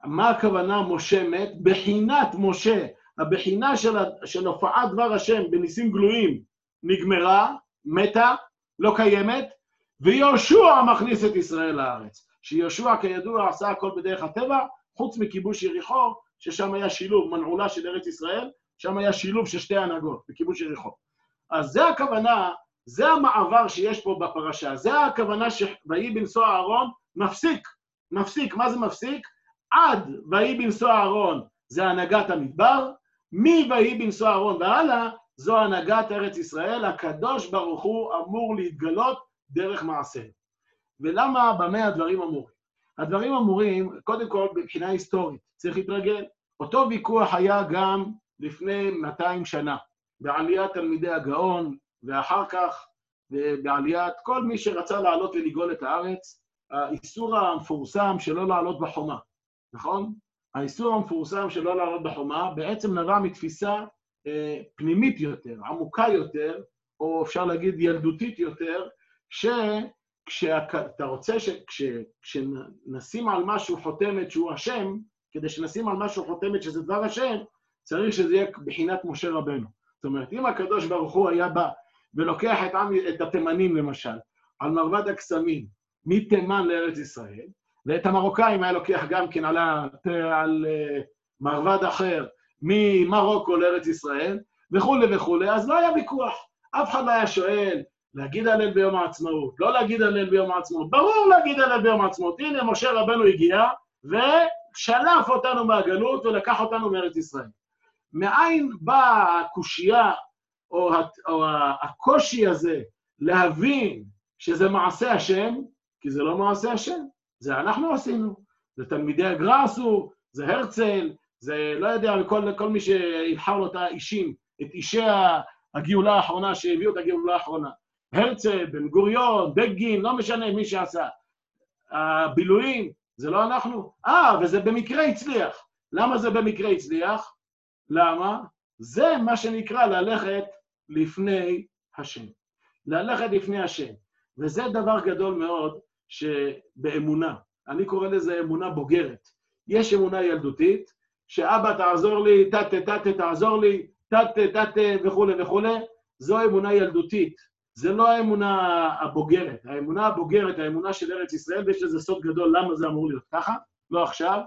מה הכוונה משה מת? בחינת משה, הבחינה של, של הופעת דבר השם בניסים גלויים נגמרה, מתה, לא קיימת, ויהושע מכניס את ישראל לארץ. שיהושע כידוע עשה הכל בדרך הטבע, חוץ מכיבוש יריחו, ששם היה שילוב, מנעולה של ארץ ישראל, שם היה שילוב של שתי הנהגות, בכיבוש יריחו. אז זה הכוונה, זה המעבר שיש פה בפרשה, זה הכוונה שויהי בנשוא אהרון מפסיק, מפסיק, מה זה מפסיק? עד ויהי בנשוא אהרון זה הנהגת המדבר, מ"ויהי בנשוא אהרון והלאה, זו הנהגת ארץ ישראל, הקדוש ברוך הוא אמור להתגלות דרך מעשה. ולמה, במה הדברים אמורים? הדברים אמורים, קודם כל, מבחינה היסטורית, צריך להתרגל. אותו ויכוח היה גם לפני 200 שנה, בעליית תלמידי הגאון, ואחר כך בעליית כל מי שרצה לעלות ולגאול את הארץ, האיסור המפורסם שלא לעלות בחומה, נכון? האיסור המפורסם שלא לעלות בחומה בעצם נבע מתפיסה אה, פנימית יותר, עמוקה יותר, או אפשר להגיד ילדותית יותר, שכשאתה רוצה שכשנשים על משהו חותמת שהוא השם, כדי שנשים על משהו חותמת שזה דבר השם, צריך שזה יהיה בחינת משה רבנו. זאת אומרת, אם הקדוש ברוך הוא היה בא ולוקח את, עם, את התימנים למשל, על מרבד הקסמים, מתימן לארץ ישראל, ואת המרוקאים היה לוקח גם כן על, על uh, מרבד אחר, ממרוקו לארץ ישראל, וכולי וכולי, אז לא היה ויכוח. אף אחד לא היה שואל, להגיד הלל ביום העצמאות, לא להגיד הלל ביום העצמאות, ברור להגיד הלל ביום העצמאות. הנה, משה רבנו הגיע ושלף אותנו מהגלות ולקח אותנו מארץ ישראל. מאין באה הקושייה או, או הקושי הזה להבין שזה מעשה השם? כי זה לא מעשה השם, זה אנחנו עשינו, זה תלמידי הגר"א עשו, זה הרצל, זה לא יודע, כל, כל מי שיבחר לו את האישים, את אישי הגאולה האחרונה שהביאו את הגאולה האחרונה. הרצל, בן גוריון, בגין, לא משנה מי שעשה. הבילויים, זה לא אנחנו. אה, וזה במקרה הצליח. למה זה במקרה הצליח? למה? זה מה שנקרא ללכת לפני השם. ללכת לפני השם. וזה דבר גדול מאוד שבאמונה, אני קורא לזה אמונה בוגרת. יש אמונה ילדותית, שאבא תעזור לי, תתה תתה תעזור לי, תתה תתה וכולי וכולי, זו אמונה ילדותית. זה לא האמונה הבוגרת. האמונה הבוגרת, האמונה של ארץ ישראל, ויש לזה סוד גדול למה זה אמור להיות ככה, לא עכשיו.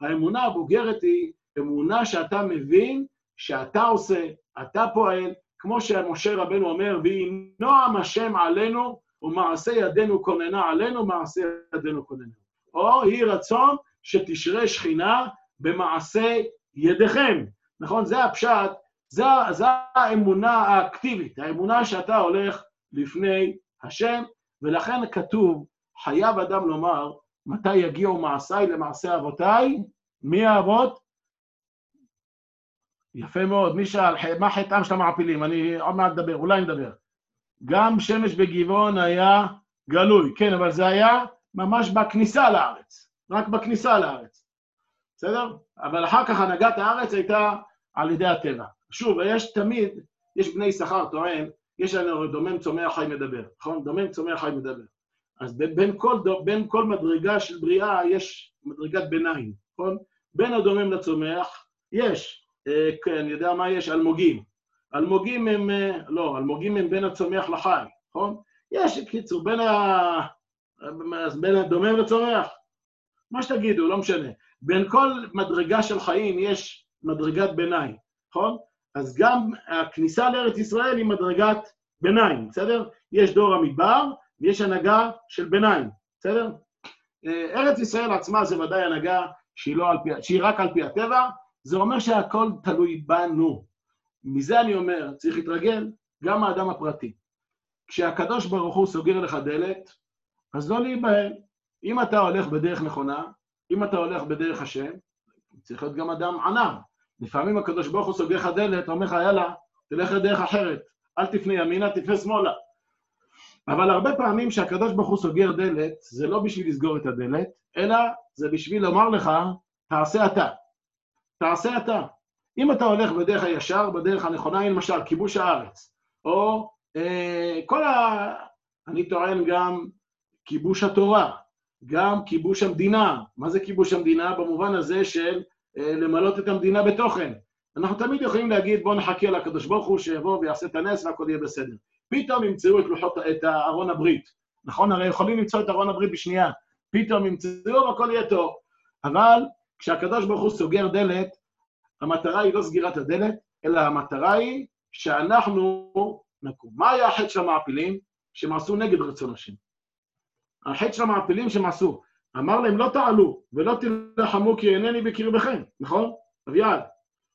האמונה הבוגרת היא אמונה שאתה מבין שאתה עושה, אתה פועל, כמו שמשה רבנו אומר, ויהי נועם השם עלינו ומעשה ידינו כוננה עלינו, מעשה ידינו כוננה. או יהי רצון שתשרה שכינה במעשה ידיכם. נכון? זה הפשט, זה, זה האמונה האקטיבית, האמונה שאתה הולך לפני השם, ולכן כתוב, חייב אדם לומר, מתי יגיעו מעשיי למעשה אבותיי? מי האבות? יפה מאוד. מי שאל, מה חטאם של המעפילים? אני עוד מעט אדבר, אולי נדבר. גם שמש בגבעון היה גלוי, כן, אבל זה היה ממש בכניסה לארץ, רק בכניסה לארץ, בסדר? אבל אחר כך הנהגת הארץ הייתה על ידי הטבע. שוב, יש תמיד, יש בני שכר טוען, יש לנו דומם צומח חי מדבר, נכון? דומם צומח חי מדבר. אז בין כל, בין כל מדרגה של בריאה יש מדרגת ביניים, נכון? בין הדומם לצומח יש, אני יודע מה יש, אלמוגים. אלמוגים הם, אה, לא, אלמוגים הם בין הצומח לחי, נכון? יש, קיצור, בין, ה... בין הדומם לצומח, מה שתגידו, לא משנה. בין כל מדרגה של חיים יש מדרגת ביניים, נכון? אז גם הכניסה לארץ ישראל היא מדרגת ביניים, בסדר? יש דור המדבר ויש הנהגה של ביניים, בסדר? אה, ארץ ישראל עצמה זה ודאי הנהגה שהיא, לא על פי, שהיא רק על פי הטבע, זה אומר שהכל תלוי בנו. מזה אני אומר, צריך להתרגל גם האדם הפרטי. כשהקדוש ברוך הוא סוגר לך דלת, אז לא להיבהל. אם אתה הולך בדרך נכונה, אם אתה הולך בדרך השם, צריך להיות גם אדם ענב. לפעמים הקדוש ברוך הוא סוגר לך דלת, אומר לך, יאללה, תלך לדרך אחרת, אל תפנה ימינה, תפנה שמאלה. אבל הרבה פעמים כשהקדוש ברוך הוא סוגר דלת, זה לא בשביל לסגור את הדלת, אלא זה בשביל לומר לך, תעשה אתה. תעשה אתה. אם אתה הולך בדרך הישר, בדרך הנכונה, למשל, כיבוש הארץ, או אה, כל ה... אני טוען גם כיבוש התורה, גם כיבוש המדינה. מה זה כיבוש המדינה? במובן הזה של אה, למלות את המדינה בתוכן. אנחנו תמיד יכולים להגיד, בואו נחכה לקדוש ברוך הוא שיבוא ויעשה את הנס והכל יהיה בסדר. פתאום ימצאו את לוחות, את ארון הברית. נכון? הרי יכולים למצוא את ארון הברית בשנייה. פתאום ימצאו והכל יהיה טוב. אבל כשהקדוש ברוך הוא סוגר דלת, המטרה היא לא סגירת הדלת, אלא המטרה היא שאנחנו נקום. מה היה החטא של המעפילים? שהם עשו נגד רצון השם. החטא של המעפילים שהם עשו, אמר להם, לא תעלו ולא תילחמו כי אינני בקרבכם, נכון? אביעד.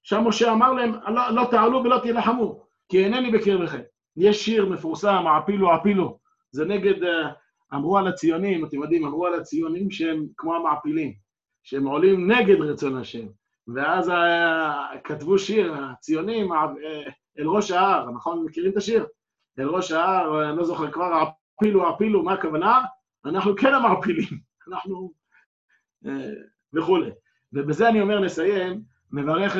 שם משה אמר להם, לא, לא תעלו ולא תילחמו, כי אינני בקרבכם. יש שיר מפורסם, העפילו העפילו, זה נגד, אה, אמרו על הציונים, אתם יודעים, אמרו על הציונים שהם כמו המעפילים, שהם עולים נגד רצון השם. ואז כתבו שיר, הציונים, אה, אל ראש ההר, נכון? מכירים את השיר? אל ראש ההר, אני לא זוכר כבר, העפילו, העפילו, מה הכוונה? אנחנו כן המעפילים, אנחנו... אה, וכולי. ובזה אני אומר לסיים, מברך